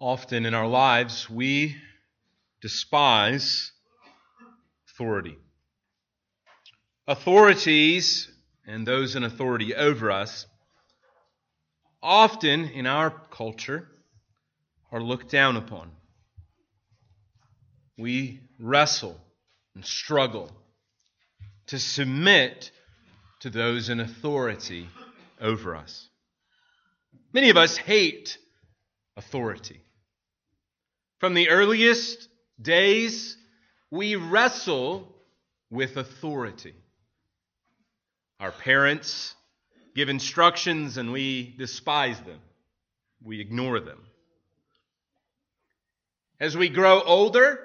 Often in our lives, we despise authority. Authorities and those in authority over us often in our culture are looked down upon. We wrestle and struggle to submit to those in authority over us. Many of us hate authority. From the earliest days, we wrestle with authority. Our parents give instructions and we despise them, we ignore them. As we grow older,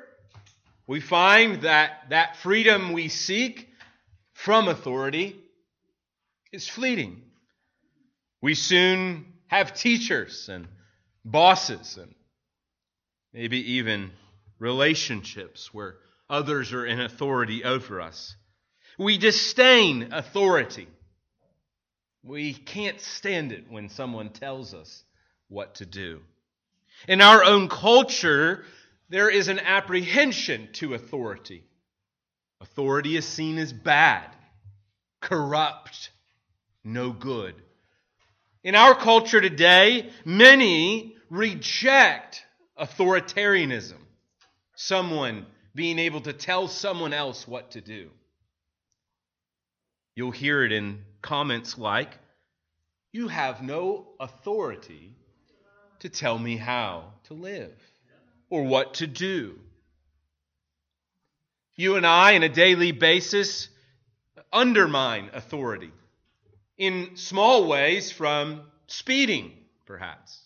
we find that that freedom we seek from authority is fleeting. We soon have teachers and bosses and maybe even relationships where others are in authority over us. We disdain authority. We can't stand it when someone tells us what to do. In our own culture, there is an apprehension to authority. Authority is seen as bad, corrupt, no good. In our culture today, many reject authoritarianism, someone being able to tell someone else what to do. You'll hear it in comments like, You have no authority to tell me how to live or what to do. You and I, on a daily basis, undermine authority in small ways from speeding, perhaps,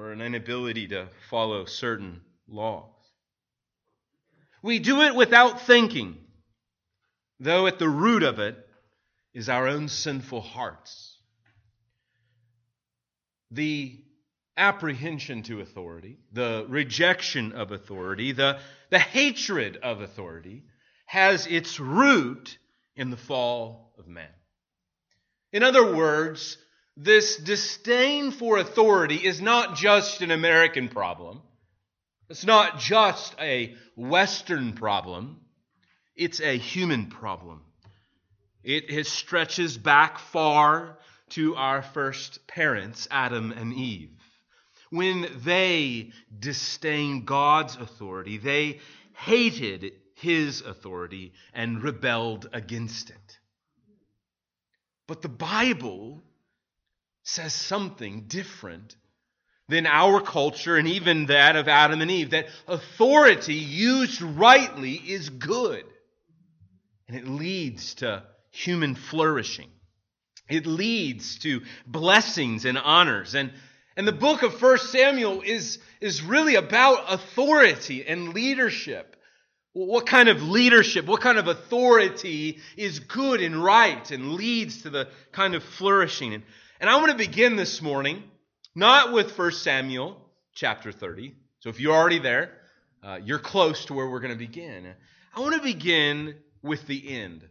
or an inability to follow certain laws. We do it without thinking, though at the root of it is our own sinful hearts. The apprehension to authority, the rejection of authority, the, the hatred of authority has its root in the fall of man. In other words, this disdain for authority is not just an American problem. It's not just a Western problem. It's a human problem. It, stretches back far to our first parents, Adam and Eve. When they disdained God's authority, they hated his authority and rebelled against it. But the Bible says something different than our culture and even that of Adam and Eve that authority used rightly is good and it leads to human flourishing. It leads to blessings and honors. And, and the book of 1 Samuel is, is really about authority and leadership. What kind of leadership, what kind of authority is good and right and leads to the kind of flourishing? And, and I want to begin this morning not with 1 Samuel chapter 30. So if you're already there, uh, you're close to where we're going to begin. I want to begin with the end.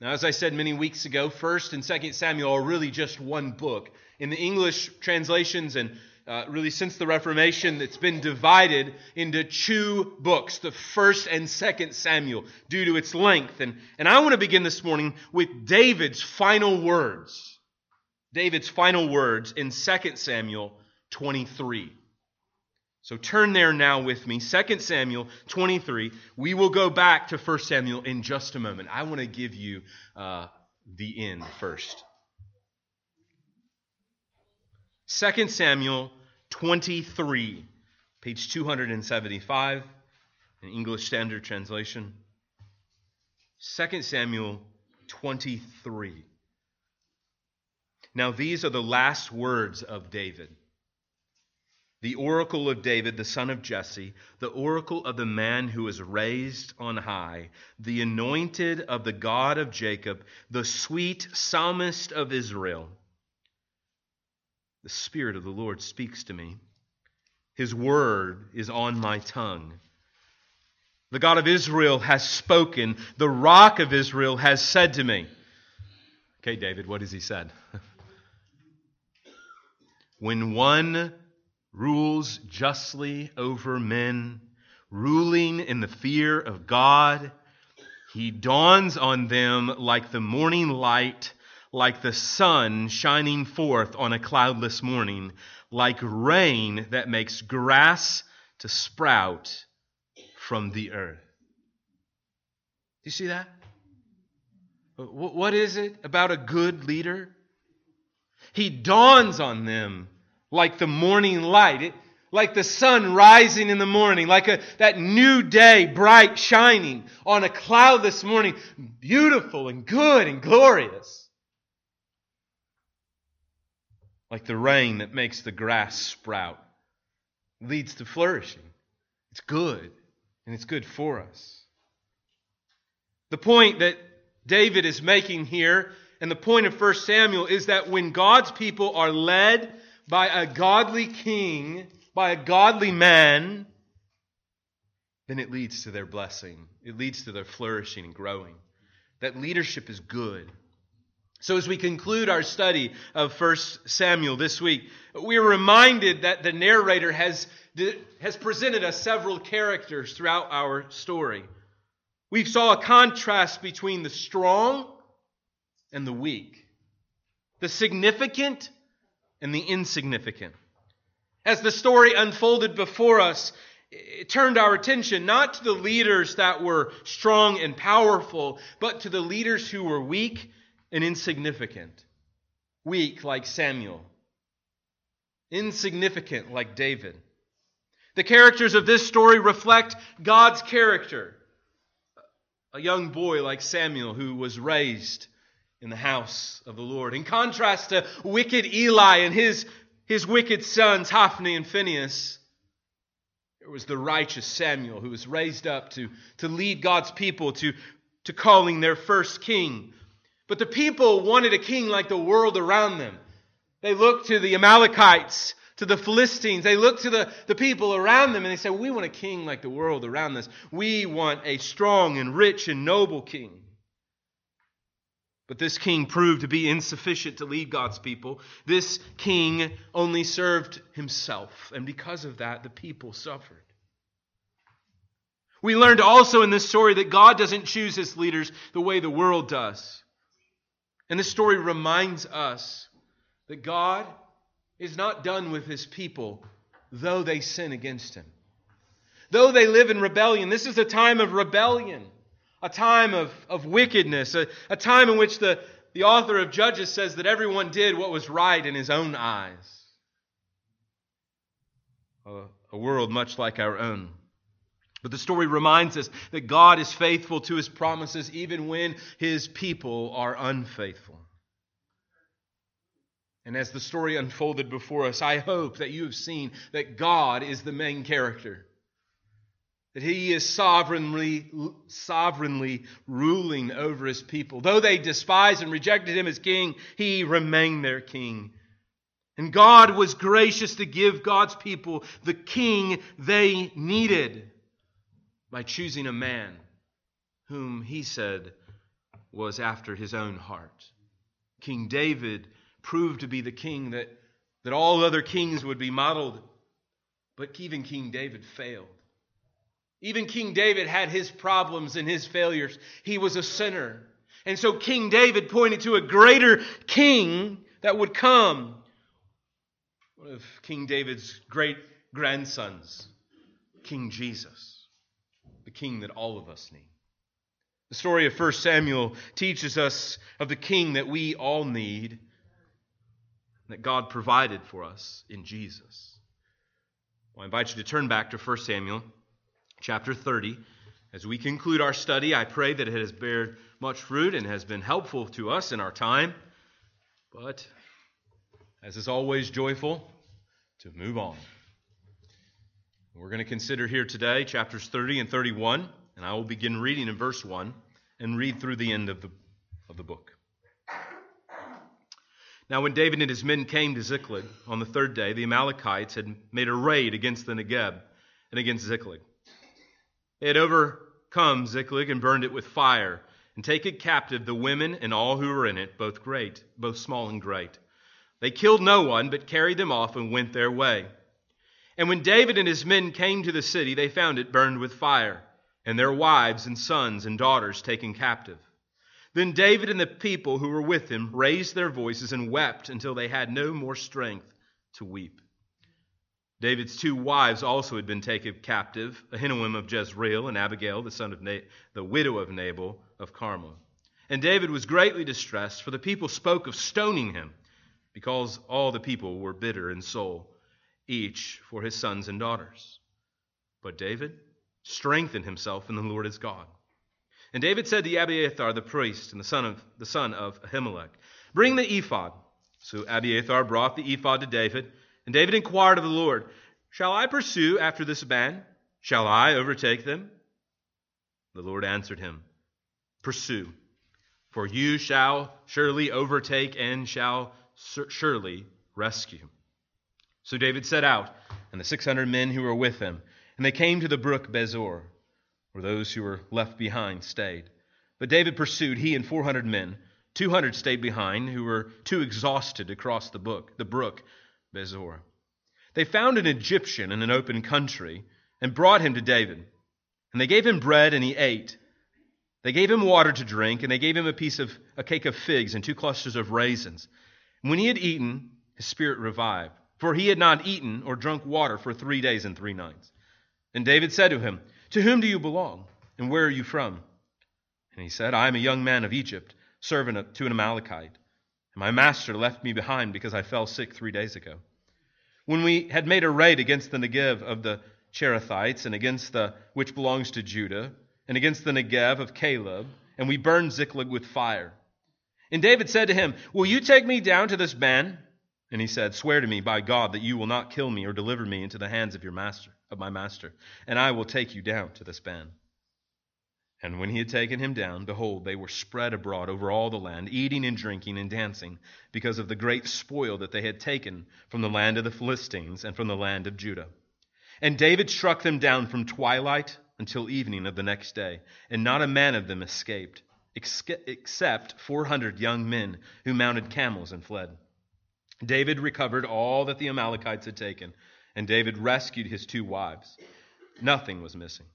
Now, as I said many weeks ago, 1st and 2nd Samuel are really just one book. In the English translations and uh, really since the Reformation, it's been divided into two books, the first and second Samuel, due to its length. And, and I want to begin this morning with David's final words. David's final words in 2 Samuel 23. So turn there now with me. 2 Samuel 23. We will go back to 1 Samuel in just a moment. I want to give you uh, the end first. 2 Samuel 23, page 275, in English Standard Translation. 2 Samuel 23. Now, these are the last words of David. The oracle of David, the son of Jesse, the oracle of the man who is raised on high, the anointed of the God of Jacob, the sweet psalmist of Israel. The Spirit of the Lord speaks to me. His word is on my tongue. The God of Israel has spoken. The rock of Israel has said to me. Okay, David, what has he said? when one rules justly over men, ruling in the fear of God, he dawns on them like the morning light, like the sun shining forth on a cloudless morning, like rain that makes grass to sprout from the earth. Do you see that? What is it about a good leader? He dawns on them like the morning light, it, like the sun rising in the morning, like a, that new day, bright, shining on a cloudless morning, beautiful and good and glorious. Like the rain that makes the grass sprout, leads to flourishing. It's good, and it's good for us. The point that David is making here and the point of 1 Samuel is that when God's people are led by a godly king, by a godly man, then it leads to their blessing. It leads to their flourishing and growing. That leadership is good. So, as we conclude our study of 1 Samuel this week, we are reminded that the narrator has, has presented us several characters throughout our story. We saw a contrast between the strong and the weak, the significant and the insignificant. As the story unfolded before us, it turned our attention not to the leaders that were strong and powerful, but to the leaders who were weak and insignificant. Weak like Samuel, insignificant like David. The characters of this story reflect God's character. A young boy like Samuel who was raised in the house of the Lord. In contrast to wicked Eli and his, his wicked sons, Hophni and Phinehas, there was the righteous Samuel who was raised up to, to lead God's people to, to calling their first king. But the people wanted a king like the world around them. They looked to the Amalekites, to the Philistines. They looked to the, the people around them and they said, We want a king like the world around us. We want a strong and rich and noble king. But this king proved to be insufficient to lead God's people. This king only served himself, and because of that, the people suffered. We learned also in this story that God doesn't choose his leaders the way the world does. And this story reminds us that God is not done with his people, though they sin against him. Though they live in rebellion, this is a time of rebellion a time of, of wickedness, a, a time in which the, the author of Judges says that everyone did what was right in his own eyes. A, a world much like our own. But the story reminds us that God is faithful to his promises even when his people are unfaithful. And as the story unfolded before us, I hope that you have seen that God is the main character that he is sovereignly, sovereignly ruling over his people. Though they despised and rejected him as king, he remained their king. And God was gracious to give God's people the king they needed by choosing a man whom he said was after his own heart. King David proved to be the king that, that all other kings would be modeled, but even King David failed. Even King David had his problems and his failures. He was a sinner. And so King David pointed to a greater king that would come. One of King David's great grandsons, King Jesus, the king that all of us need. The story of 1 Samuel teaches us of the king that we all need, that God provided for us in Jesus. Well, I invite you to turn back to 1 Samuel chapter 30. As we conclude our study, I pray that it has bared much fruit and has been helpful to us in our time. But, as is always joyful, to move on. We're going to consider here today chapters 30 and 31, and I will begin reading in verse 1 and read through the end of the, of the book. Now, when David and his men came to Ziklag on the third day, the Amalekites had made a raid against the Negeb and against Ziklag. They had overcome Ziklag and burned it with fire, and taken captive the women and all who were in it, both great, both small and great. They They killed no one, but carried them off and went their way. And when David and his men came to the city, they found it burned with fire, and their wives and sons and daughters taken captive. Then David and the people who were with him raised their voices and wept until they had no more strength to weep. David's two wives also had been taken captive, Ahinoam of Jezreel and Abigail, the son of Na- the widow of Nabal of Carmel. And David was greatly distressed, for the people spoke of stoning him, because all the people were bitter in soul, each for his sons and daughters. But David strengthened himself in the Lord his God. And David said to Abiathar the priest and the son of the son of Ahimelech, Bring the ephod. So Abiathar brought the ephod to David. And David inquired of the Lord, Shall I pursue after this band? Shall I overtake them? The Lord answered him, Pursue, for you shall surely overtake and shall surely rescue. So David set out, and the six hundred men who were with him, and they came to the brook Besor, where those who were left behind stayed. But David pursued, he and four hundred men. Two hundred stayed behind, who were too exhausted to cross the brook, the brook Besor. They found an Egyptian in an open country and brought him to David. And they gave him bread and he ate. They gave him water to drink and they gave him a piece of a cake of figs and two clusters of raisins. And when he had eaten, his spirit revived, for he had not eaten or drunk water for 3 days and 3 nights. And David said to him, "To whom do you belong and where are you from?" And he said, "I am a young man of Egypt, servant to an Amalekite." And my master left me behind because I fell sick three days ago. When we had made a raid against the Negev of the Cherethites, and against the which belongs to Judah, and against the Negev of Caleb, and we burned Ziklag with fire. And David said to him, Will you take me down to this band? And he said, Swear to me by God that you will not kill me or deliver me into the hands of your master, of my master, and I will take you down to this band. And when he had taken him down, behold, they were spread abroad over all the land, eating and drinking and dancing, because of the great spoil that they had taken from the land of the Philistines and from the land of Judah. And David struck them down from twilight until evening of the next day, and not a man of them escaped, except 400 young men who mounted camels and fled. David recovered all that the Amalekites had taken, and David rescued his two wives. Nothing was missing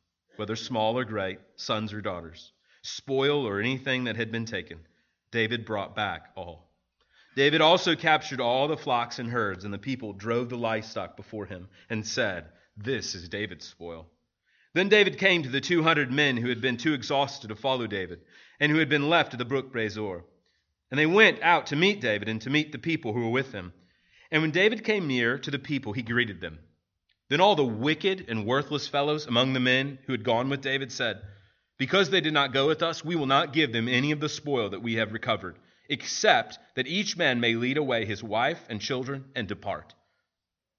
whether small or great, sons or daughters, spoil or anything that had been taken. David brought back all. David also captured all the flocks and herds, and the people drove the livestock before him and said, This is David's spoil. Then David came to the two hundred men who had been too exhausted to follow David, and who had been left at the brook Besor. And they went out to meet David and to meet the people who were with him. And when David came near to the people, he greeted them. Then all the wicked and worthless fellows among the men who had gone with David said, Because they did not go with us, we will not give them any of the spoil that we have recovered, except that each man may lead away his wife and children and depart.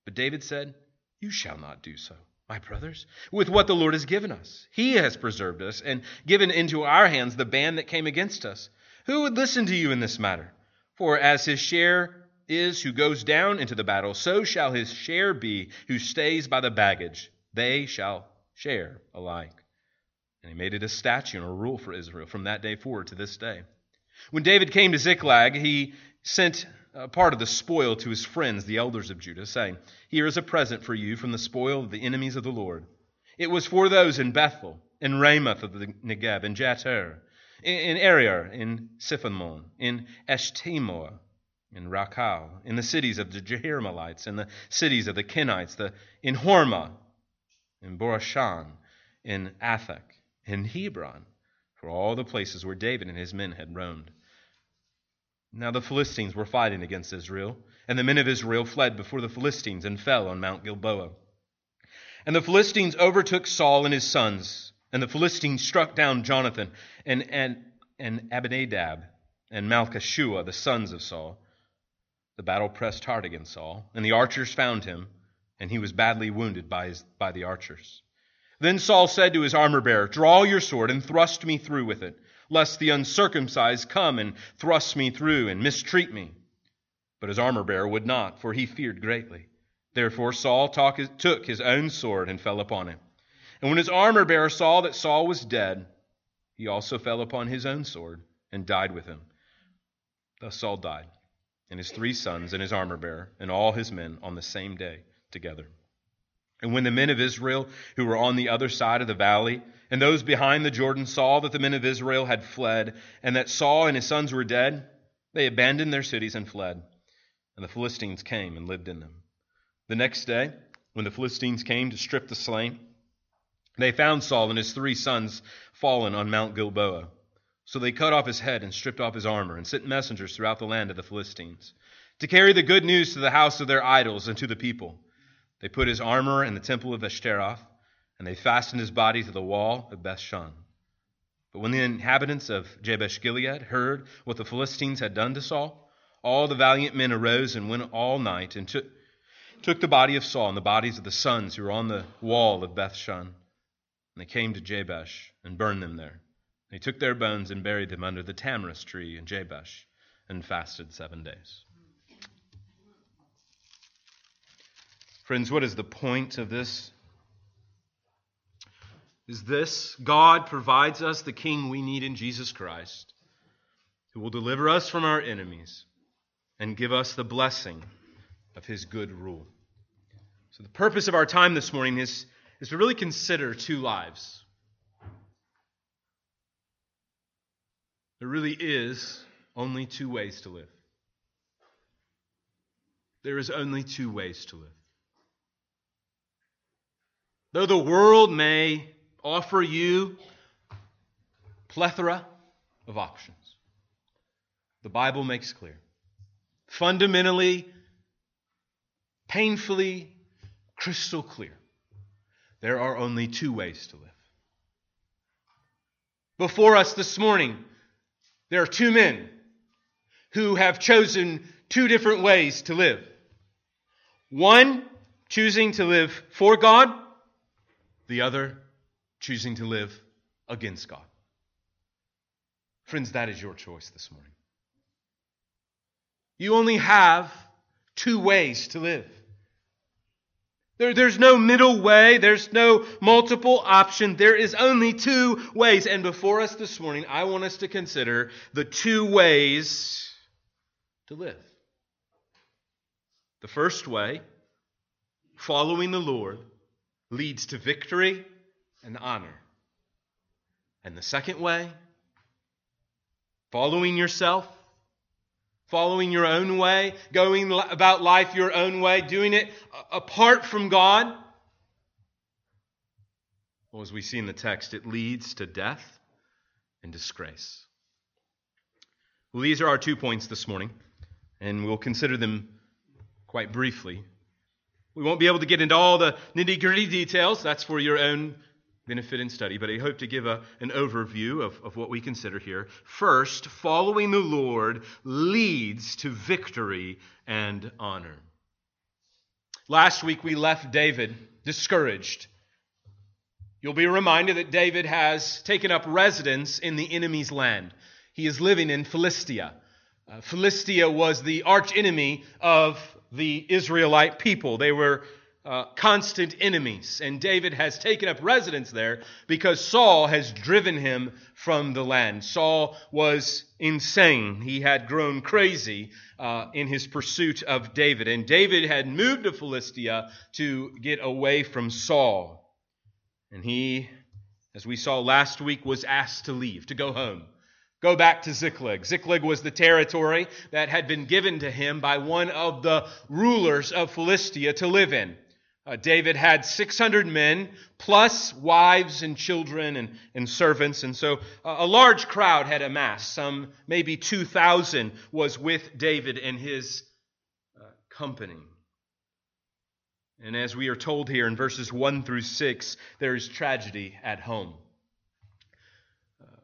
But David said, You shall not do so, my brothers, with what the Lord has given us. He has preserved us and given into our hands the band that came against us. Who would listen to you in this matter? For as his share is who goes down into the battle, so shall his share be who stays by the baggage. They shall share alike. And he made it a statute and a rule for Israel from that day forward to this day. When David came to Ziklag, he sent a part of the spoil to his friends, the elders of Judah, saying, Here is a present for you from the spoil of the enemies of the Lord. It was for those in Bethel, in Ramoth of the Negeb, in Jattir, in Aroer, in Siphonmon, in Eshtemoa, in Racal, in the cities of the Jerahmeelites, in the cities of the Kenites, the, in Hormah, in Borashan, in Athach, in Hebron, for all the places where David and his men had roamed. Now the Philistines were fighting against Israel, and the men of Israel fled before the Philistines and fell on Mount Gilboa. And the Philistines overtook Saul and his sons, and the Philistines struck down Jonathan and, and, and Abinadab and Malchishua, the sons of Saul. The battle pressed hard against Saul, and the archers found him, and he was badly wounded by, his, by the archers. Then Saul said to his armor bearer, Draw your sword and thrust me through with it, lest the uncircumcised come and thrust me through and mistreat me. But his armor bearer would not, for he feared greatly. Therefore Saul took his own sword and fell upon him. And when his armor bearer saw that Saul was dead, he also fell upon his own sword and died with him. Thus Saul died and his three sons and his armor bearer and all his men on the same day together. And when the men of Israel who were on the other side of the valley and those behind the Jordan saw that the men of Israel had fled and that Saul and his sons were dead, they abandoned their cities and fled. And the Philistines came and lived in them. The next day, when the Philistines came to strip the slain, they found Saul and his three sons fallen on Mount Gilboa. So they cut off his head and stripped off his armor and sent messengers throughout the land of the Philistines to carry the good news to the house of their idols and to the people. They put his armor in the temple of Ashtaroth, and they fastened his body to the wall of Bethshan. But when the inhabitants of Jabesh Gilead heard what the Philistines had done to Saul, all the valiant men arose and went all night and took, took the body of Saul and the bodies of the sons who were on the wall of Bethshan. And they came to Jabesh and burned them there. They took their bones and buried them under the tamarisk tree in Jabesh and fasted seven days. Friends, what is the point of this? Is this God provides us the King we need in Jesus Christ, who will deliver us from our enemies and give us the blessing of his good rule. So, the purpose of our time this morning is, is to really consider two lives There really is only two ways to live. There is only two ways to live. Though the world may offer you plethora of options, the Bible makes clear. Fundamentally, painfully, crystal clear. There are only two ways to live. Before us this morning, there are two men who have chosen two different ways to live. One choosing to live for God, the other choosing to live against God. Friends, that is your choice this morning. You only have two ways to live. There, there's no middle way. There's no multiple option. There is only two ways. And before us this morning, I want us to consider the two ways to live. The first way, following the Lord, leads to victory and honor. And the second way, following yourself, following your own way, going about life your own way, doing it apart from God? Well, as we see in the text, it leads to death and disgrace. Well, these are our two points this morning, and we'll consider them quite briefly. We won't be able to get into all the nitty gritty details. That's for your own benefit in study, but I hope to give a, an overview of, of what we consider here. First, following the Lord leads to victory and honor. Last week we left David discouraged. You'll be reminded that David has taken up residence in the enemy's land. He is living in Philistia. Uh, Philistia was the archenemy of the Israelite people. They were uh, constant enemies. And David has taken up residence there because Saul has driven him from the land. Saul was insane. He had grown crazy uh, in his pursuit of David. And David had moved to Philistia to get away from Saul. And he, as we saw last week, was asked to leave, to go home. Go back to Ziklag. Ziklag was the territory that had been given to him by one of the rulers of Philistia to live in. Uh, David had 600 men, plus wives and children and, and servants. And so uh, a large crowd had amassed. Some, maybe 2,000, was with David and his uh, company. And as we are told here in verses 1 through 6, there is tragedy at home. Uh,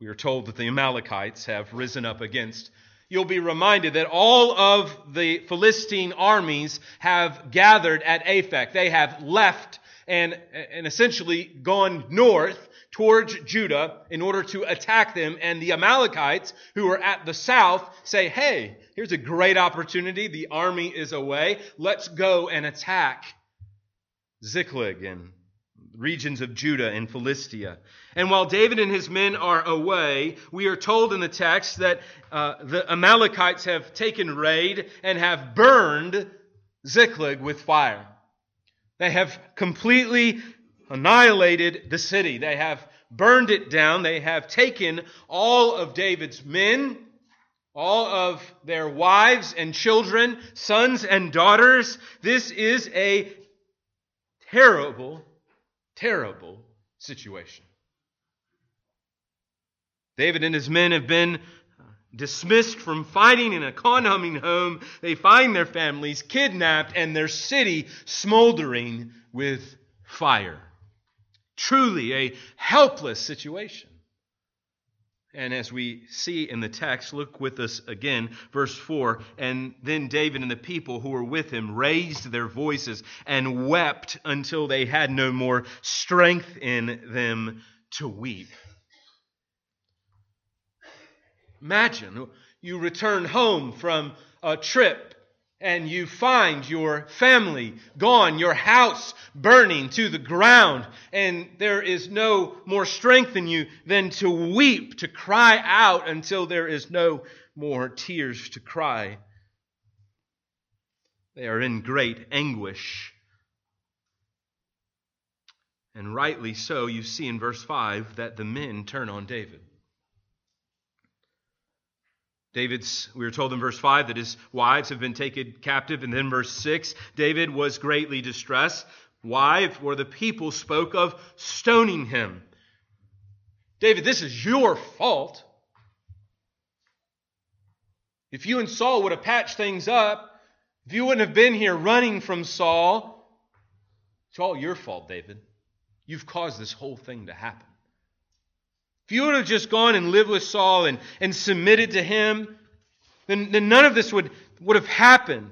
we are told that the Amalekites have risen up against you'll be reminded that all of the Philistine armies have gathered at Aphek. They have left and, and essentially gone north towards Judah in order to attack them. And the Amalekites, who are at the south, say, Hey, here's a great opportunity. The army is away. Let's go and attack Ziklag. And regions of Judah and Philistia. And while David and his men are away, we are told in the text that uh, the Amalekites have taken raid and have burned Ziklag with fire. They have completely annihilated the city. They have burned it down. They have taken all of David's men, all of their wives and children, sons and daughters. This is a terrible, terrible situation. David and his men have been dismissed from fighting in a conhumming home. They find their families kidnapped and their city smoldering with fire. Truly a helpless situation. And as we see in the text, look with us again, verse 4. And then David and the people who were with him raised their voices and wept until they had no more strength in them to weep. Imagine you return home from a trip and you find your family gone, your house burning to the ground, and there is no more strength in you than to weep, to cry out until there is no more tears to cry. They are in great anguish. And rightly so, you see in verse 5 that the men turn on David. David's, we were told in verse 5 that his wives have been taken captive. And then verse 6, David was greatly distressed. Why? For the people spoke of stoning him. David, this is your fault. If you and Saul would have patched things up, if you wouldn't have been here running from Saul, it's all your fault, David. You've caused this whole thing to happen. If you would have just gone and lived with Saul and, and submitted to him, then, then none of this would, would have happened.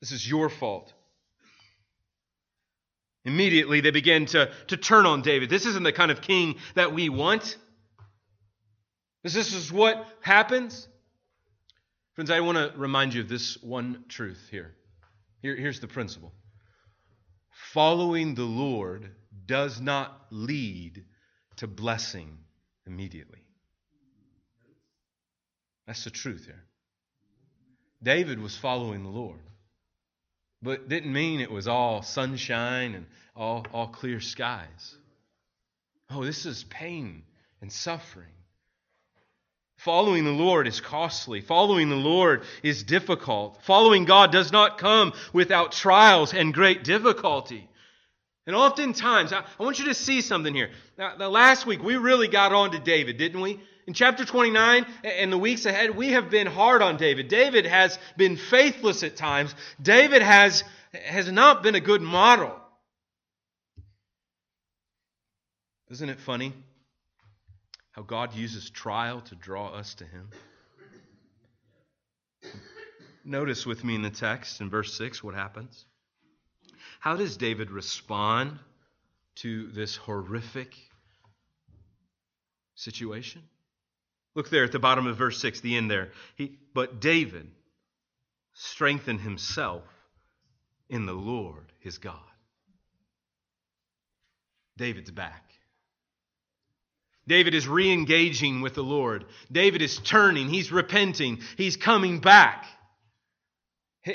This is your fault. Immediately, they begin to, to turn on David. This isn't the kind of king that we want. This, this is what happens. Friends, I want to remind you of this one truth here. here. Here's the principle following the Lord does not lead to blessing immediately. That's the truth here. David was following the Lord, but didn't mean it was all sunshine and all, all clear skies. Oh, this is pain and suffering. Following the Lord is costly. Following the Lord is difficult. Following God does not come without trials and great difficulty. And oftentimes, I, I want you to see something here. Now, now, last week, we really got on to David, didn't we? In chapter 29 and the weeks ahead, we have been hard on David. David has been faithless at times. David has, has not been a good model. Isn't it funny how God uses trial to draw us to Him? Notice with me in the text in verse 6 what happens. How does David respond to this horrific situation? Look there at the bottom of verse 6, the end there. He, but David strengthened himself in the Lord his God. David's back. David is re engaging with the Lord. David is turning. He's repenting. He's coming back.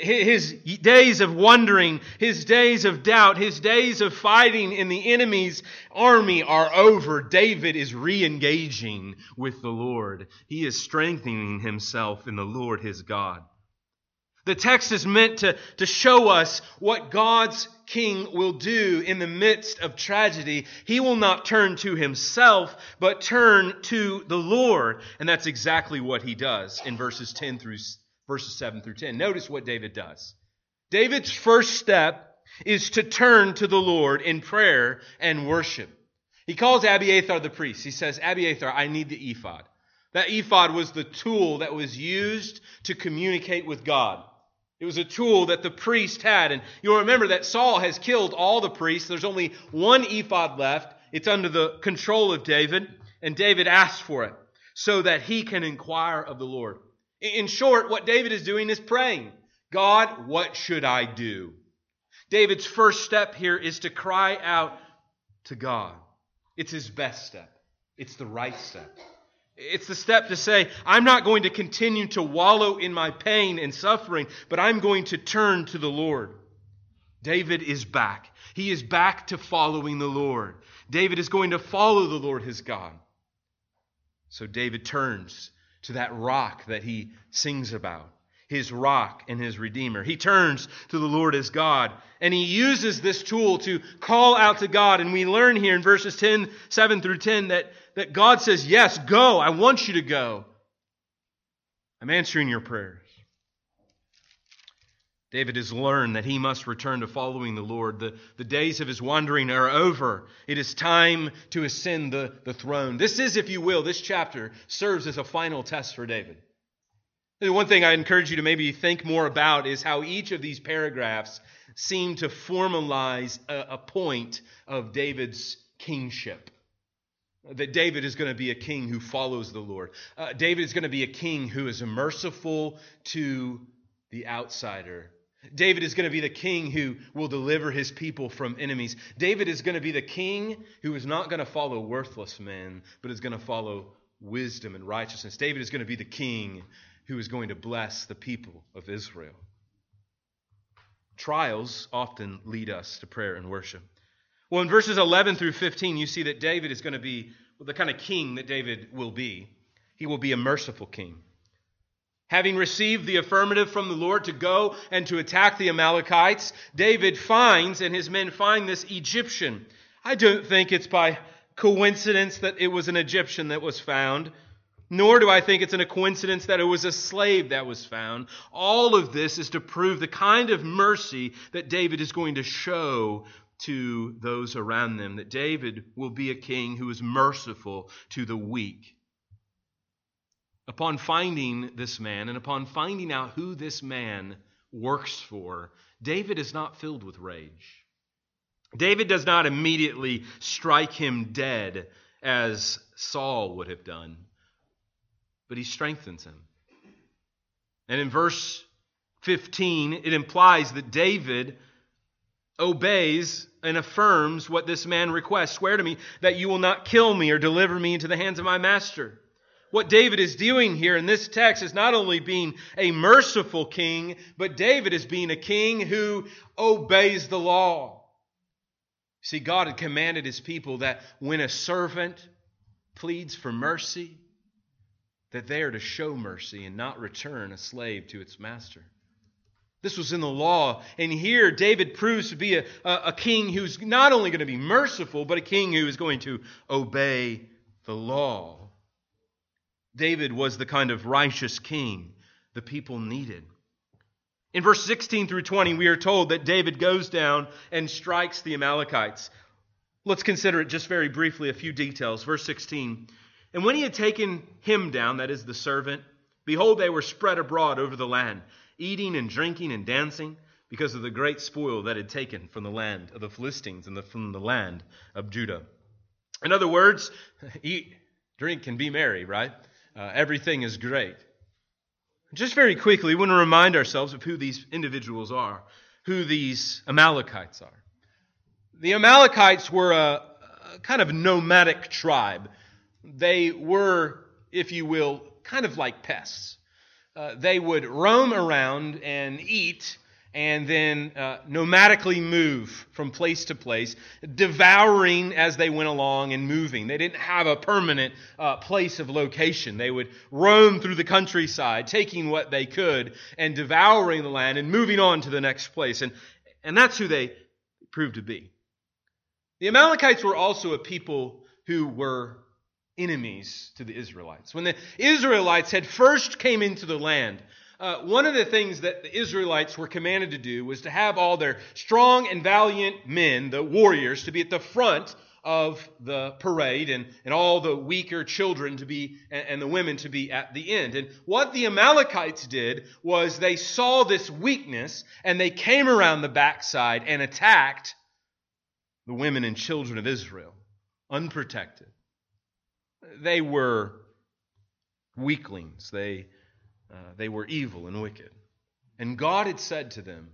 His days of wondering, his days of doubt, his days of fighting in the enemy's army are over. David is re engaging with the Lord. He is strengthening himself in the Lord his God. The text is meant to, to show us what God's king will do in the midst of tragedy. He will not turn to himself, but turn to the Lord. And that's exactly what he does in verses 10 through verses 7 through 10. Notice what David does. David's first step is to turn to the Lord in prayer and worship. He calls Abiathar the priest. He says, Abiathar, I need the ephod. That ephod was the tool that was used to communicate with God. It was a tool that the priest had. And you'll remember that Saul has killed all the priests. There's only one ephod left. It's under the control of David. And David asks for it so that he can inquire of the Lord. In short, what David is doing is praying God, what should I do? David's first step here is to cry out to God. It's his best step, it's the right step. It's the step to say, I'm not going to continue to wallow in my pain and suffering, but I'm going to turn to the Lord. David is back. He is back to following the Lord. David is going to follow the Lord his God. So David turns to that rock that he sings about his rock and his redeemer. He turns to the Lord as God, and he uses this tool to call out to God. And we learn here in verses 10, 7 through 10 that, that God says, Yes, go. I want you to go. I'm answering your prayers. David has learned that he must return to following the Lord. The, the days of his wandering are over. It is time to ascend the, the throne. This is, if you will, this chapter serves as a final test for David. The one thing I encourage you to maybe think more about is how each of these paragraphs seem to formalize a, a point of David's kingship. That David is going to be a king who follows the Lord. Uh, David is going to be a king who is merciful to the outsider. David is going to be the king who will deliver his people from enemies. David is going to be the king who is not going to follow worthless men, but is going to follow wisdom and righteousness. David is going to be the king who is going to bless the people of Israel. Trials often lead us to prayer and worship. Well, in verses 11 through 15, you see that David is going to be the kind of king that David will be. He will be a merciful king. Having received the affirmative from the Lord to go and to attack the Amalekites, David finds, and his men find this Egyptian. I don't think it's by coincidence that it was an Egyptian that was found. Nor do I think it's a coincidence that it was a slave that was found. All of this is to prove the kind of mercy that David is going to show to those around them, that David will be a king who is merciful to the weak. Upon finding this man and upon finding out who this man works for, David is not filled with rage. David does not immediately strike him dead as Saul would have done but he strengthens him. And in verse 15, it implies that David obeys and affirms what this man requests. Swear to me that you will not kill me or deliver me into the hands of my master. What David is doing here in this text is not only being a merciful king, but David is being a king who obeys the law. See, God had commanded his people that when a servant pleads for mercy, that they are to show mercy and not return a slave to its master. This was in the law. And here, David proves to be a, a, a, king who's not only going to be merciful, but a king who is going to obey the law. David was the kind of righteous king the people needed. In verse 16 through 20, we are told that David goes down and strikes the Amalekites. Let's consider it just very briefly, a few details. Verse 16 and when he had taken him down, that is the servant, behold, they were spread abroad over the land, eating and drinking and dancing, because of the great spoil that had taken from the land of the Philistines and the, from the land of Judah. In other words, eat, drink, and be merry, right? Uh, everything is great. Just very quickly, we want to remind ourselves of who these individuals are, who these Amalekites are. The Amalekites were a, a kind of nomadic tribe they were, if you will, kind of like pests. Uh, they would roam around and eat and then uh, nomadically move from place to place, devouring as they went along and moving. They didn't have a permanent uh, place of location. They would roam through the countryside, taking what they could and devouring the land and moving on to the next place. And, and that's who they proved to be. The Amalekites were also a people who were enemies to the Israelites. When the Israelites had first came into the land, uh, one of the things that the Israelites were commanded to do was to have all their strong and valiant men, the warriors, to be at the front of the parade and, and all the weaker children to be and, and the women to be at the end. And what the Amalekites did was they saw this weakness and they came around the backside and attacked the women and children of Israel, unprotected they were weaklings. They, uh, they were evil and wicked. And God had said to them,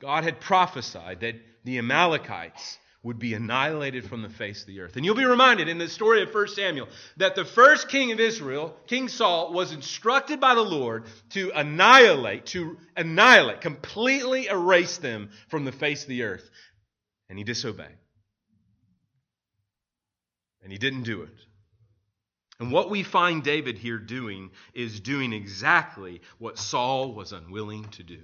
God had prophesied that the Amalekites would be annihilated from the face of the earth. And you'll be reminded in the story of 1 Samuel that the first king of Israel, King Saul, was instructed by the Lord to annihilate, to annihilate, completely erase them from the face of the earth. And he disobeyed. And he didn't do it. And what we find David here doing is doing exactly what Saul was unwilling to do.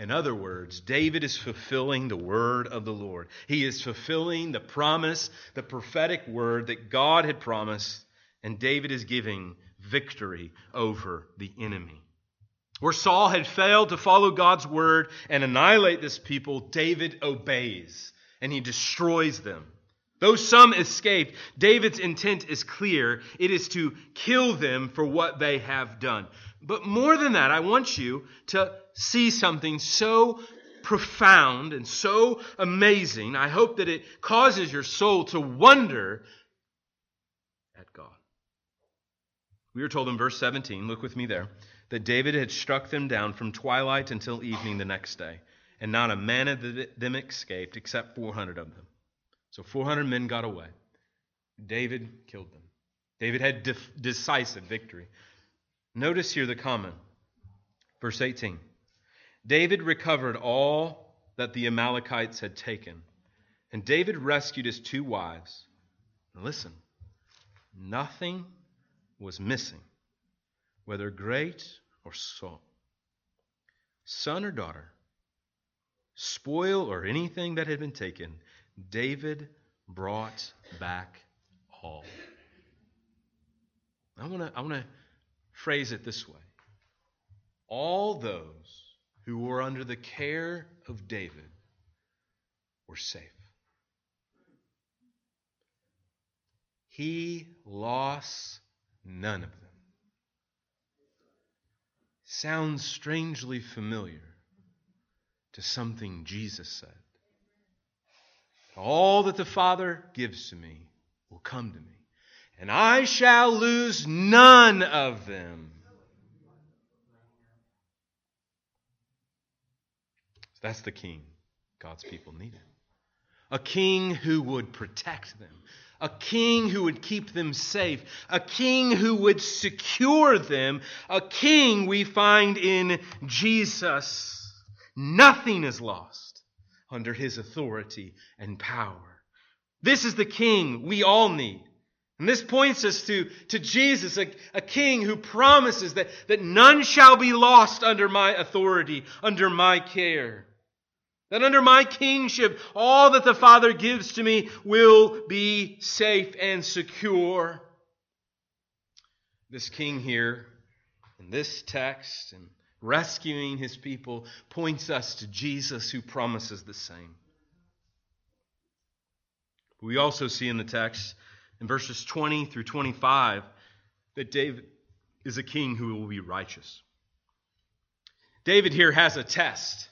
In other words, David is fulfilling the word of the Lord. He is fulfilling the promise, the prophetic word that God had promised, and David is giving victory over the enemy. Where Saul had failed to follow God's word and annihilate this people, David obeys and he destroys them. Though some escaped, David's intent is clear. It is to kill them for what they have done. But more than that, I want you to see something so profound and so amazing. I hope that it causes your soul to wonder at God. We are told in verse 17, look with me there, that David had struck them down from twilight until evening the next day, and not a man of them escaped except 400 of them. So 400 men got away. David killed them. David had de- decisive victory. Notice here the comment. Verse 18 David recovered all that the Amalekites had taken, and David rescued his two wives. And listen, nothing was missing, whether great or small, son or daughter, spoil or anything that had been taken. David brought back all. I want to I want to phrase it this way all those who were under the care of David were safe. He lost none of them. Sounds strangely familiar to something Jesus said. All that the Father gives to me will come to me and I shall lose none of them. That's the king God's people needed. A king who would protect them, a king who would keep them safe, a king who would secure them, a king we find in Jesus. Nothing is lost under his authority and power. This is the king we all need. And this points us to, to Jesus, a, a king who promises that, that none shall be lost under my authority, under my care. That under my kingship, all that the Father gives to me will be safe and secure. This king here, in this text, and rescuing his people, points us to Jesus who promises the same. We also see in the text in verses 20 through 25 that David is a king who will be righteous. David here has a test.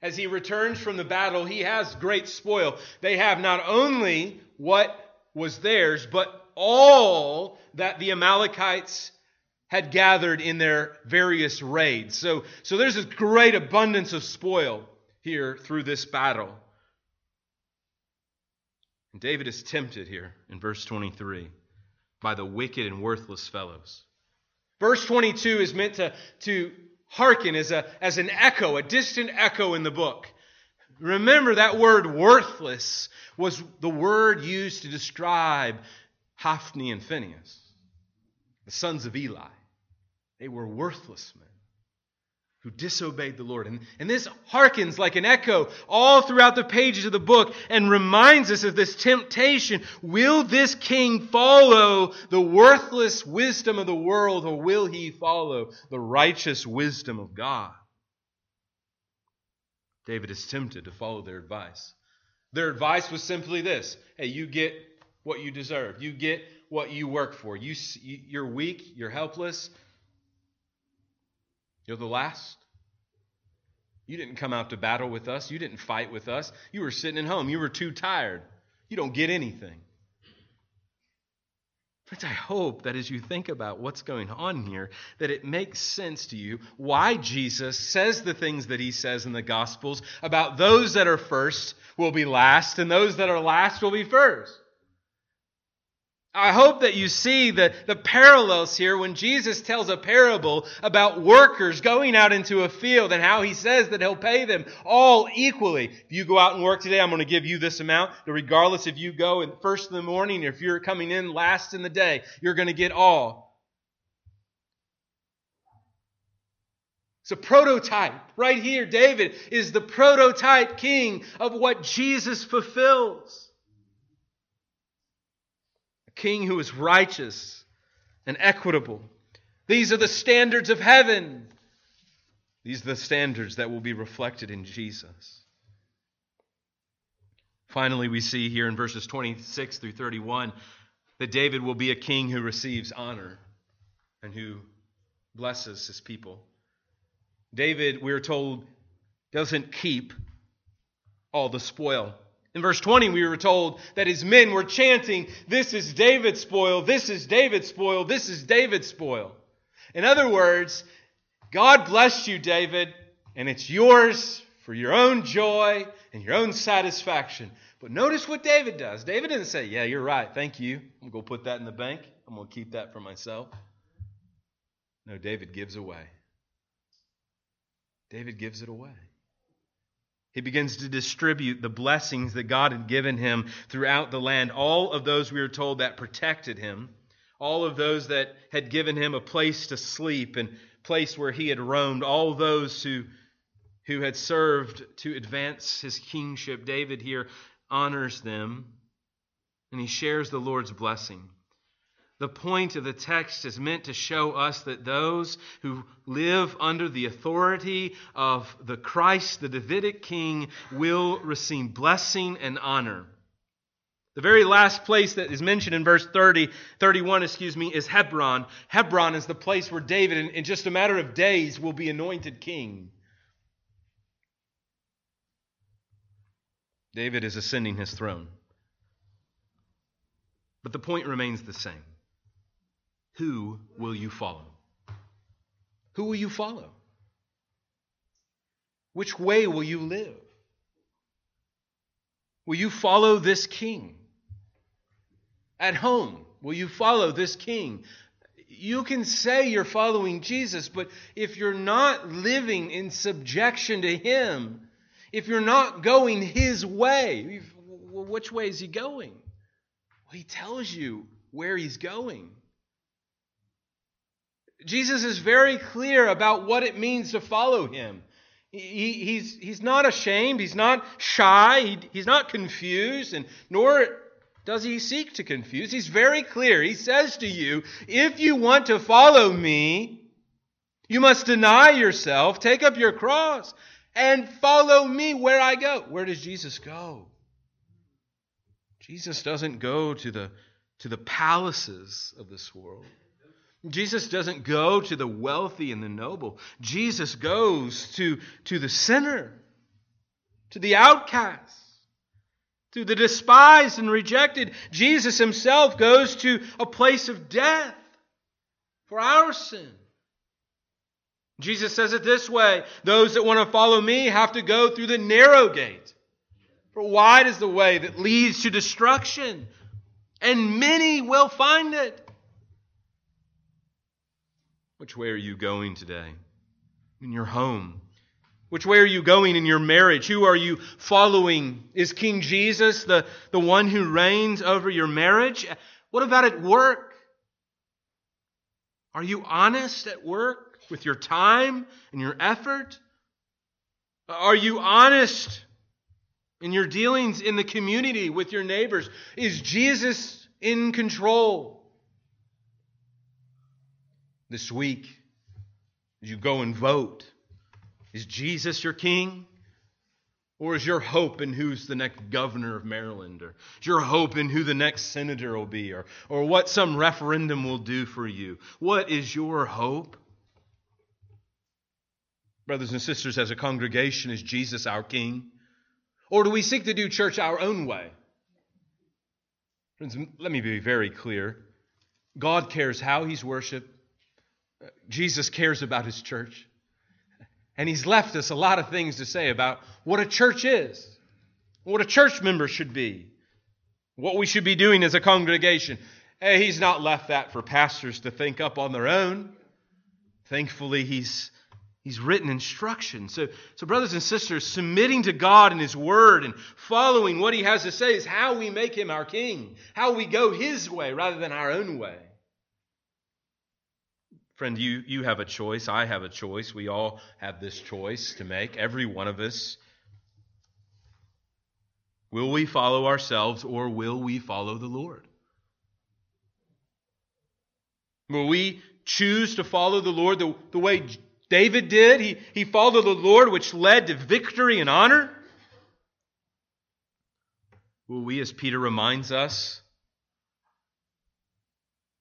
As he returns from the battle, he has great spoil. They have not only what was theirs, but all that the Amalekites had gathered in their various raids. So, so there's a great abundance of spoil here through this battle. And David is tempted here in verse 23 by the wicked and worthless fellows. Verse 22 is meant to, to hearken as, a, as an echo, a distant echo in the book. Remember that word worthless was the word used to describe Hophni and Phinehas, the sons of Eli. They were worthless men who disobeyed the Lord. And, and this harkens like an echo all throughout the pages of the book and reminds us of this temptation. Will this king follow the worthless wisdom of the world or will he follow the righteous wisdom of God? David is tempted to follow their advice. Their advice was simply this hey, you get what you deserve, you get what you work for. You, you're weak, you're helpless, you're the last. You didn't come out to battle with us. You didn't fight with us. You were sitting at home. You were too tired. You don't get anything. Friends, I hope that as you think about what's going on here, that it makes sense to you why Jesus says the things that he says in the Gospels about those that are first will be last and those that are last will be first. I hope that you see the, the parallels here when Jesus tells a parable about workers going out into a field and how he says that he'll pay them all equally. If you go out and work today, I'm going to give you this amount. Regardless if you go in first in the morning or if you're coming in last in the day, you're going to get all. It's a prototype. Right here, David is the prototype king of what Jesus fulfills king who is righteous and equitable. These are the standards of heaven. These are the standards that will be reflected in Jesus. Finally, we see here in verses 26 through 31 that David will be a king who receives honor and who blesses his people. David, we're told, doesn't keep all the spoil. In verse 20, we were told that his men were chanting, This is David's spoil, this is David's spoil, this is David's spoil. In other words, God bless you, David, and it's yours for your own joy and your own satisfaction. But notice what David does. David didn't say, Yeah, you're right, thank you. I'm going to put that in the bank, I'm going to keep that for myself. No, David gives away. David gives it away. He begins to distribute the blessings that God had given him throughout the land. All of those we are told that protected him, all of those that had given him a place to sleep and place where he had roamed, all those who, who had served to advance his kingship. David here honors them and he shares the Lord's blessing. The point of the text is meant to show us that those who live under the authority of the Christ, the Davidic king, will receive blessing and honor. The very last place that is mentioned in verse 30, 31, excuse me, is Hebron. Hebron is the place where David, in, in just a matter of days, will be anointed king. David is ascending his throne. But the point remains the same. Who will you follow? Who will you follow? Which way will you live? Will you follow this king? At home, will you follow this king? You can say you're following Jesus, but if you're not living in subjection to him, if you're not going his way, which way is he going? Well, he tells you where he's going. Jesus is very clear about what it means to follow him. He, he's, he's not ashamed, he's not shy, he, he's not confused, and nor does he seek to confuse. He's very clear. He says to you, if you want to follow me, you must deny yourself, take up your cross, and follow me where I go. Where does Jesus go? Jesus doesn't go to the, to the palaces of this world. Jesus doesn't go to the wealthy and the noble. Jesus goes to, to the sinner, to the outcast, to the despised and rejected. Jesus himself goes to a place of death for our sin. Jesus says it this way those that want to follow me have to go through the narrow gate. For wide is the way that leads to destruction, and many will find it. Which way are you going today? In your home? Which way are you going in your marriage? Who are you following? Is King Jesus the, the one who reigns over your marriage? What about at work? Are you honest at work with your time and your effort? Are you honest in your dealings in the community with your neighbors? Is Jesus in control? This week as you go and vote? Is Jesus your king? Or is your hope in who's the next governor of Maryland? Or is your hope in who the next senator will be? Or, or what some referendum will do for you? What is your hope? Brothers and sisters, as a congregation, is Jesus our king? Or do we seek to do church our own way? Friends, let me be very clear. God cares how he's worshiped. Jesus cares about his church. And he's left us a lot of things to say about what a church is, what a church member should be, what we should be doing as a congregation. Hey, he's not left that for pastors to think up on their own. Thankfully, he's He's written instruction. So, so, brothers and sisters, submitting to God and His Word and following what He has to say is how we make Him our King, how we go His way rather than our own way. Friend, you, you have a choice. I have a choice. We all have this choice to make, every one of us. Will we follow ourselves or will we follow the Lord? Will we choose to follow the Lord the, the way David did. He, he followed the Lord, which led to victory and honor. Will we, as Peter reminds us,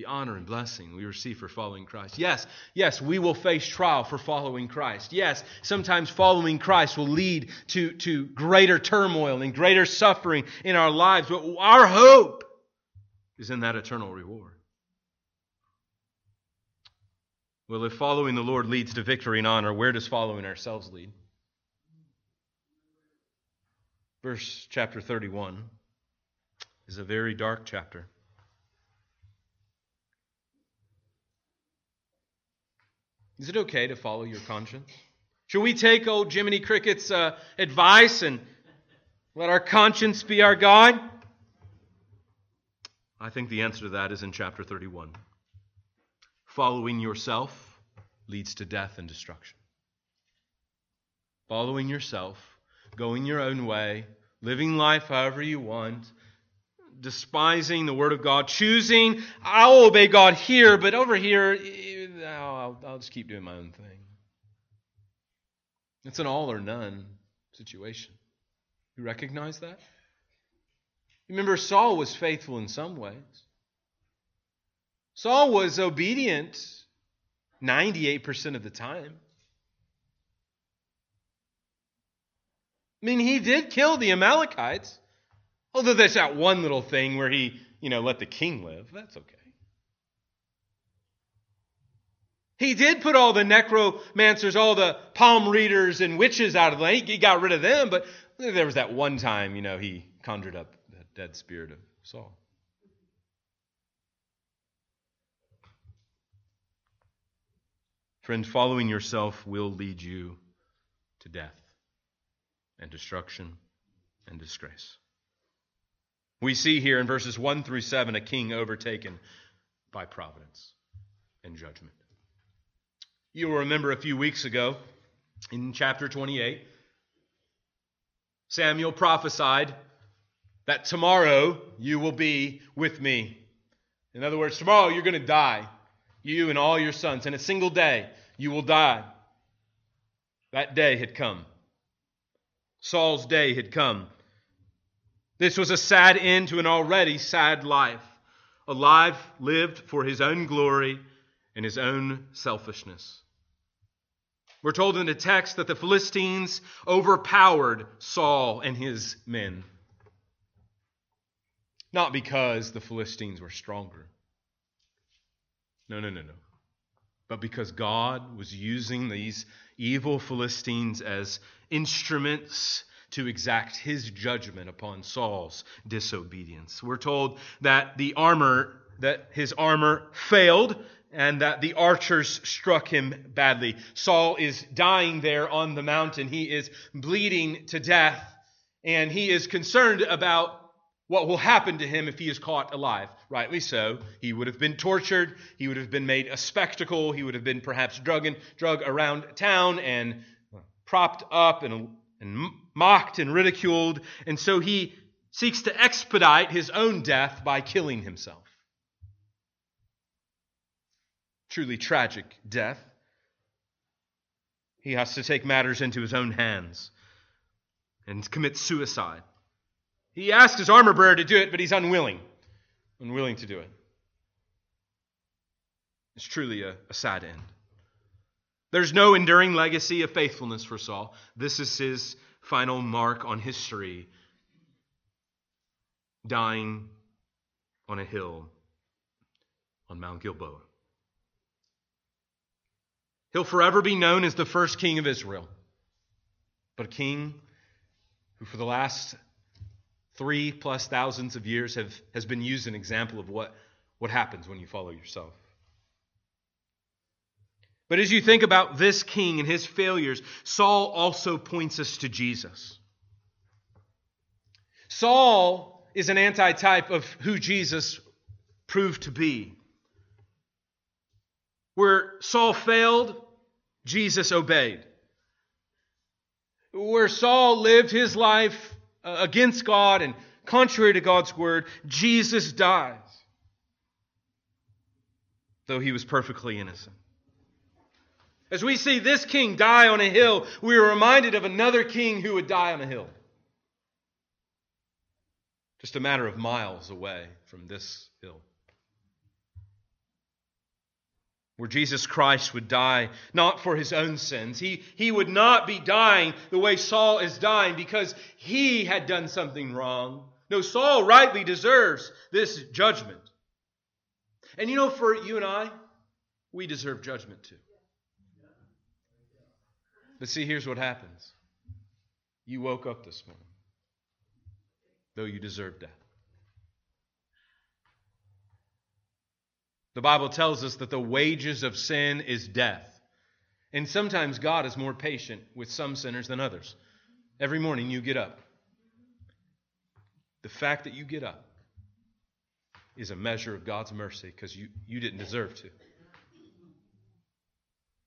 the honor and blessing we receive for following Christ. Yes, yes, we will face trial for following Christ. Yes, sometimes following Christ will lead to, to greater turmoil and greater suffering in our lives, but our hope is in that eternal reward. Well, if following the Lord leads to victory and honor, where does following ourselves lead? Verse chapter 31 is a very dark chapter. Is it okay to follow your conscience? Should we take old Jiminy Cricket's uh, advice and let our conscience be our guide? I think the answer to that is in chapter 31. Following yourself leads to death and destruction. Following yourself, going your own way, living life however you want, despising the Word of God, choosing, I'll obey God here, but over here, I'll, I'll just keep doing my own thing. It's an all or none situation. You recognize that? Remember, Saul was faithful in some ways. Saul was obedient 98% of the time. I mean, he did kill the Amalekites, although there's that one little thing where he, you know, let the king live. That's okay. He did put all the necromancers, all the palm readers and witches out of the land. He got rid of them, but there was that one time, you know, he conjured up the dead spirit of Saul. Friend, following yourself will lead you to death and destruction and disgrace. We see here in verses 1 through 7 a king overtaken by providence and judgment. You will remember a few weeks ago in chapter 28, Samuel prophesied that tomorrow you will be with me. In other words, tomorrow you're going to die you and all your sons. In a single day, you will die. That day had come. Saul's day had come. This was a sad end to an already sad life. A life lived for his own glory and his own selfishness. We're told in the text that the Philistines overpowered Saul and his men. Not because the Philistines were stronger, no, no, no, no. But because God was using these evil Philistines as instruments to exact his judgment upon Saul's disobedience. We're told that the armor, that his armor failed and that the archers struck him badly. Saul is dying there on the mountain. He is bleeding to death and he is concerned about what will happen to him if he is caught alive. Rightly so. He would have been tortured. He would have been made a spectacle. He would have been perhaps drug, in, drug around town and propped up and, and mocked and ridiculed. And so he seeks to expedite his own death by killing himself. Truly tragic death. He has to take matters into his own hands and commit suicide. He asked his armor bearer to do it, but he's unwilling. Unwilling to do it. It's truly a, a sad end. There's no enduring legacy of faithfulness for Saul. This is his final mark on history, dying on a hill on Mount Gilboa. He'll forever be known as the first king of Israel, but a king who, for the last three plus thousands of years, have, has been used an example of what, what happens when you follow yourself. But as you think about this king and his failures, Saul also points us to Jesus. Saul is an antitype of who Jesus proved to be. Where Saul failed, Jesus obeyed. Where Saul lived his life uh, against God and contrary to God's word, Jesus dies, though he was perfectly innocent. As we see this king die on a hill, we are reminded of another king who would die on a hill. Just a matter of miles away from this hill. Where Jesus Christ would die not for his own sins. He, he would not be dying the way Saul is dying because he had done something wrong. No, Saul rightly deserves this judgment. And you know, for you and I, we deserve judgment too. But see, here's what happens you woke up this morning, though you deserve death. The Bible tells us that the wages of sin is death. And sometimes God is more patient with some sinners than others. Every morning you get up. The fact that you get up is a measure of God's mercy because you, you didn't deserve to.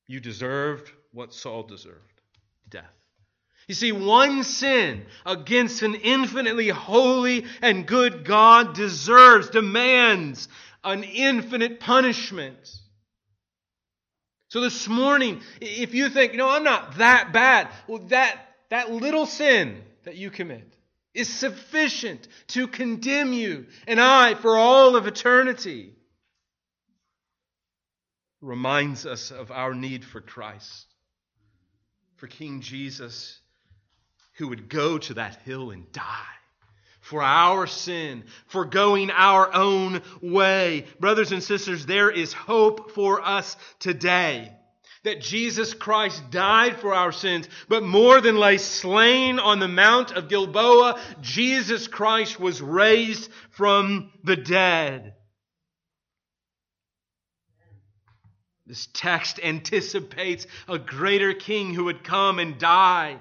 You deserved what Saul deserved death. You see, one sin against an infinitely holy and good God deserves, demands an infinite punishment. So this morning, if you think, no, I'm not that bad, well, that, that little sin that you commit is sufficient to condemn you and I for all of eternity. Reminds us of our need for Christ for King Jesus who would go to that hill and die for our sin, for going our own way. Brothers and sisters, there is hope for us today. That Jesus Christ died for our sins, but more than lay slain on the Mount of Gilboa, Jesus Christ was raised from the dead. This text anticipates a greater king who would come and die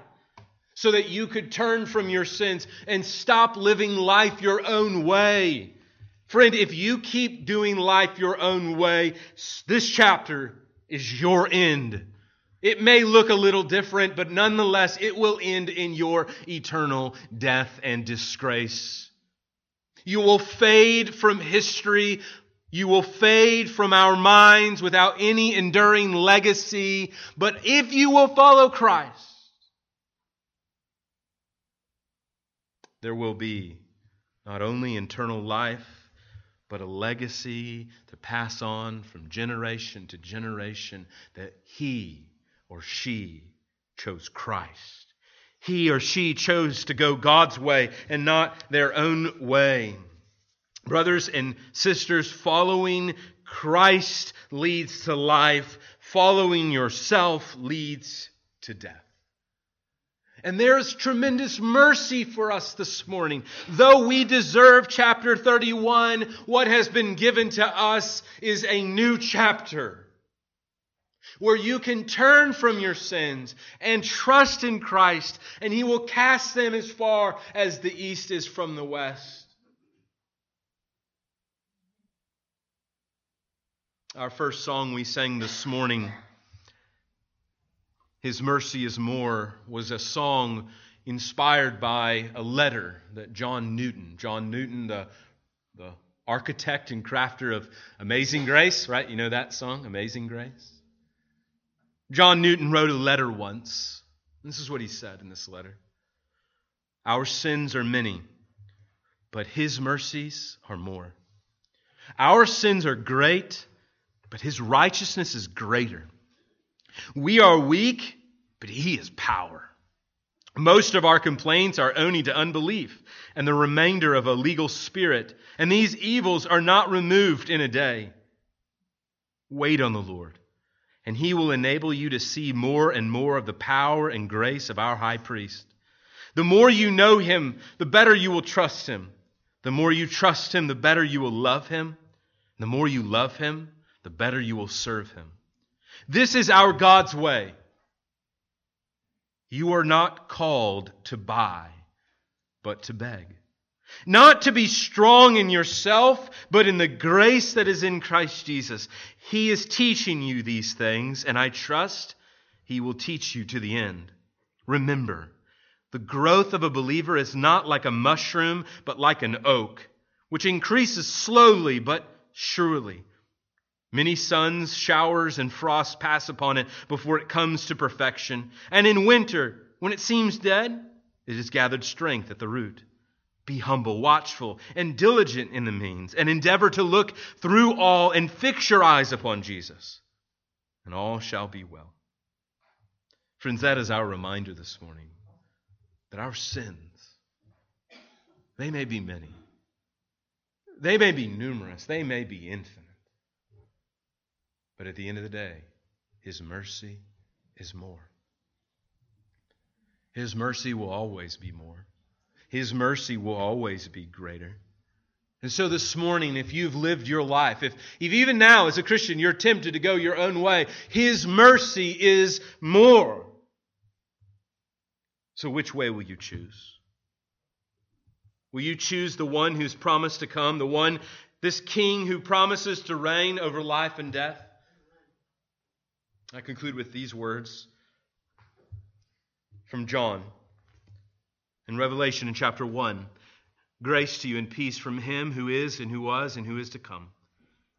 so that you could turn from your sins and stop living life your own way. Friend, if you keep doing life your own way, this chapter is your end. It may look a little different, but nonetheless, it will end in your eternal death and disgrace. You will fade from history you will fade from our minds without any enduring legacy. But if you will follow Christ, there will be not only internal life, but a legacy to pass on from generation to generation that he or she chose Christ. He or she chose to go God's way and not their own way. Brothers and sisters, following Christ leads to life. Following yourself leads to death. And there's tremendous mercy for us this morning. Though we deserve chapter 31, what has been given to us is a new chapter where you can turn from your sins and trust in Christ, and He will cast them as far as the east is from the west. Our first song we sang this morning, His Mercy is More, was a song inspired by a letter that John Newton, John Newton, the, the architect and crafter of Amazing Grace, right? You know that song, Amazing Grace? John Newton wrote a letter once. This is what he said in this letter Our sins are many, but his mercies are more. Our sins are great, but his righteousness is greater. We are weak, but he is power. Most of our complaints are owing to unbelief and the remainder of a legal spirit, and these evils are not removed in a day. Wait on the Lord, and he will enable you to see more and more of the power and grace of our high priest. The more you know him, the better you will trust him. The more you trust him, the better you will love him. The more you love him, the better you will serve him. This is our God's way. You are not called to buy, but to beg. Not to be strong in yourself, but in the grace that is in Christ Jesus. He is teaching you these things, and I trust He will teach you to the end. Remember, the growth of a believer is not like a mushroom, but like an oak, which increases slowly but surely. Many suns, showers, and frosts pass upon it before it comes to perfection. And in winter, when it seems dead, it has gathered strength at the root. Be humble, watchful, and diligent in the means, and endeavor to look through all and fix your eyes upon Jesus, and all shall be well. Friends, that is our reminder this morning that our sins, they may be many, they may be numerous, they may be infinite. But at the end of the day, His mercy is more. His mercy will always be more. His mercy will always be greater. And so this morning, if you've lived your life, if, if even now as a Christian you're tempted to go your own way, His mercy is more. So which way will you choose? Will you choose the one who's promised to come, the one, this king who promises to reign over life and death? I conclude with these words from John in Revelation in chapter 1. Grace to you and peace from him who is and who was and who is to come,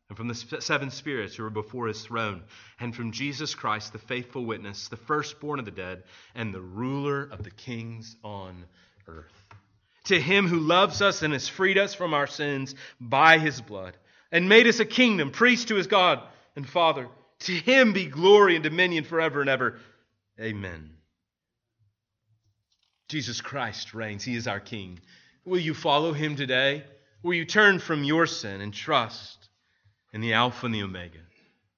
and from the seven spirits who are before his throne, and from Jesus Christ, the faithful witness, the firstborn of the dead, and the ruler of the kings on earth. To him who loves us and has freed us from our sins by his blood, and made us a kingdom, priest to his God and Father. To him be glory and dominion forever and ever. Amen. Jesus Christ reigns. He is our King. Will you follow him today? Will you turn from your sin and trust in the Alpha and the Omega,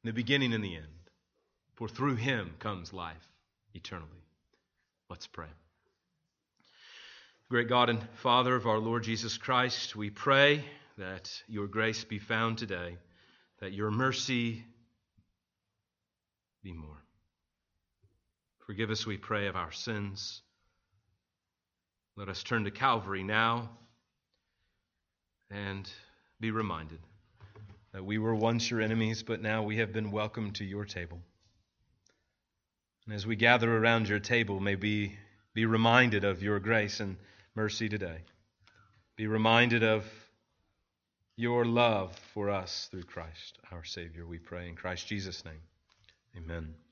the beginning and the end? For through him comes life eternally. Let's pray. Great God and Father of our Lord Jesus Christ, we pray that your grace be found today, that your mercy be more. Forgive us, we pray, of our sins. Let us turn to Calvary now and be reminded that we were once your enemies, but now we have been welcomed to your table. And as we gather around your table, may we be reminded of your grace and mercy today. Be reminded of your love for us through Christ, our Savior, we pray in Christ Jesus' name. Amen.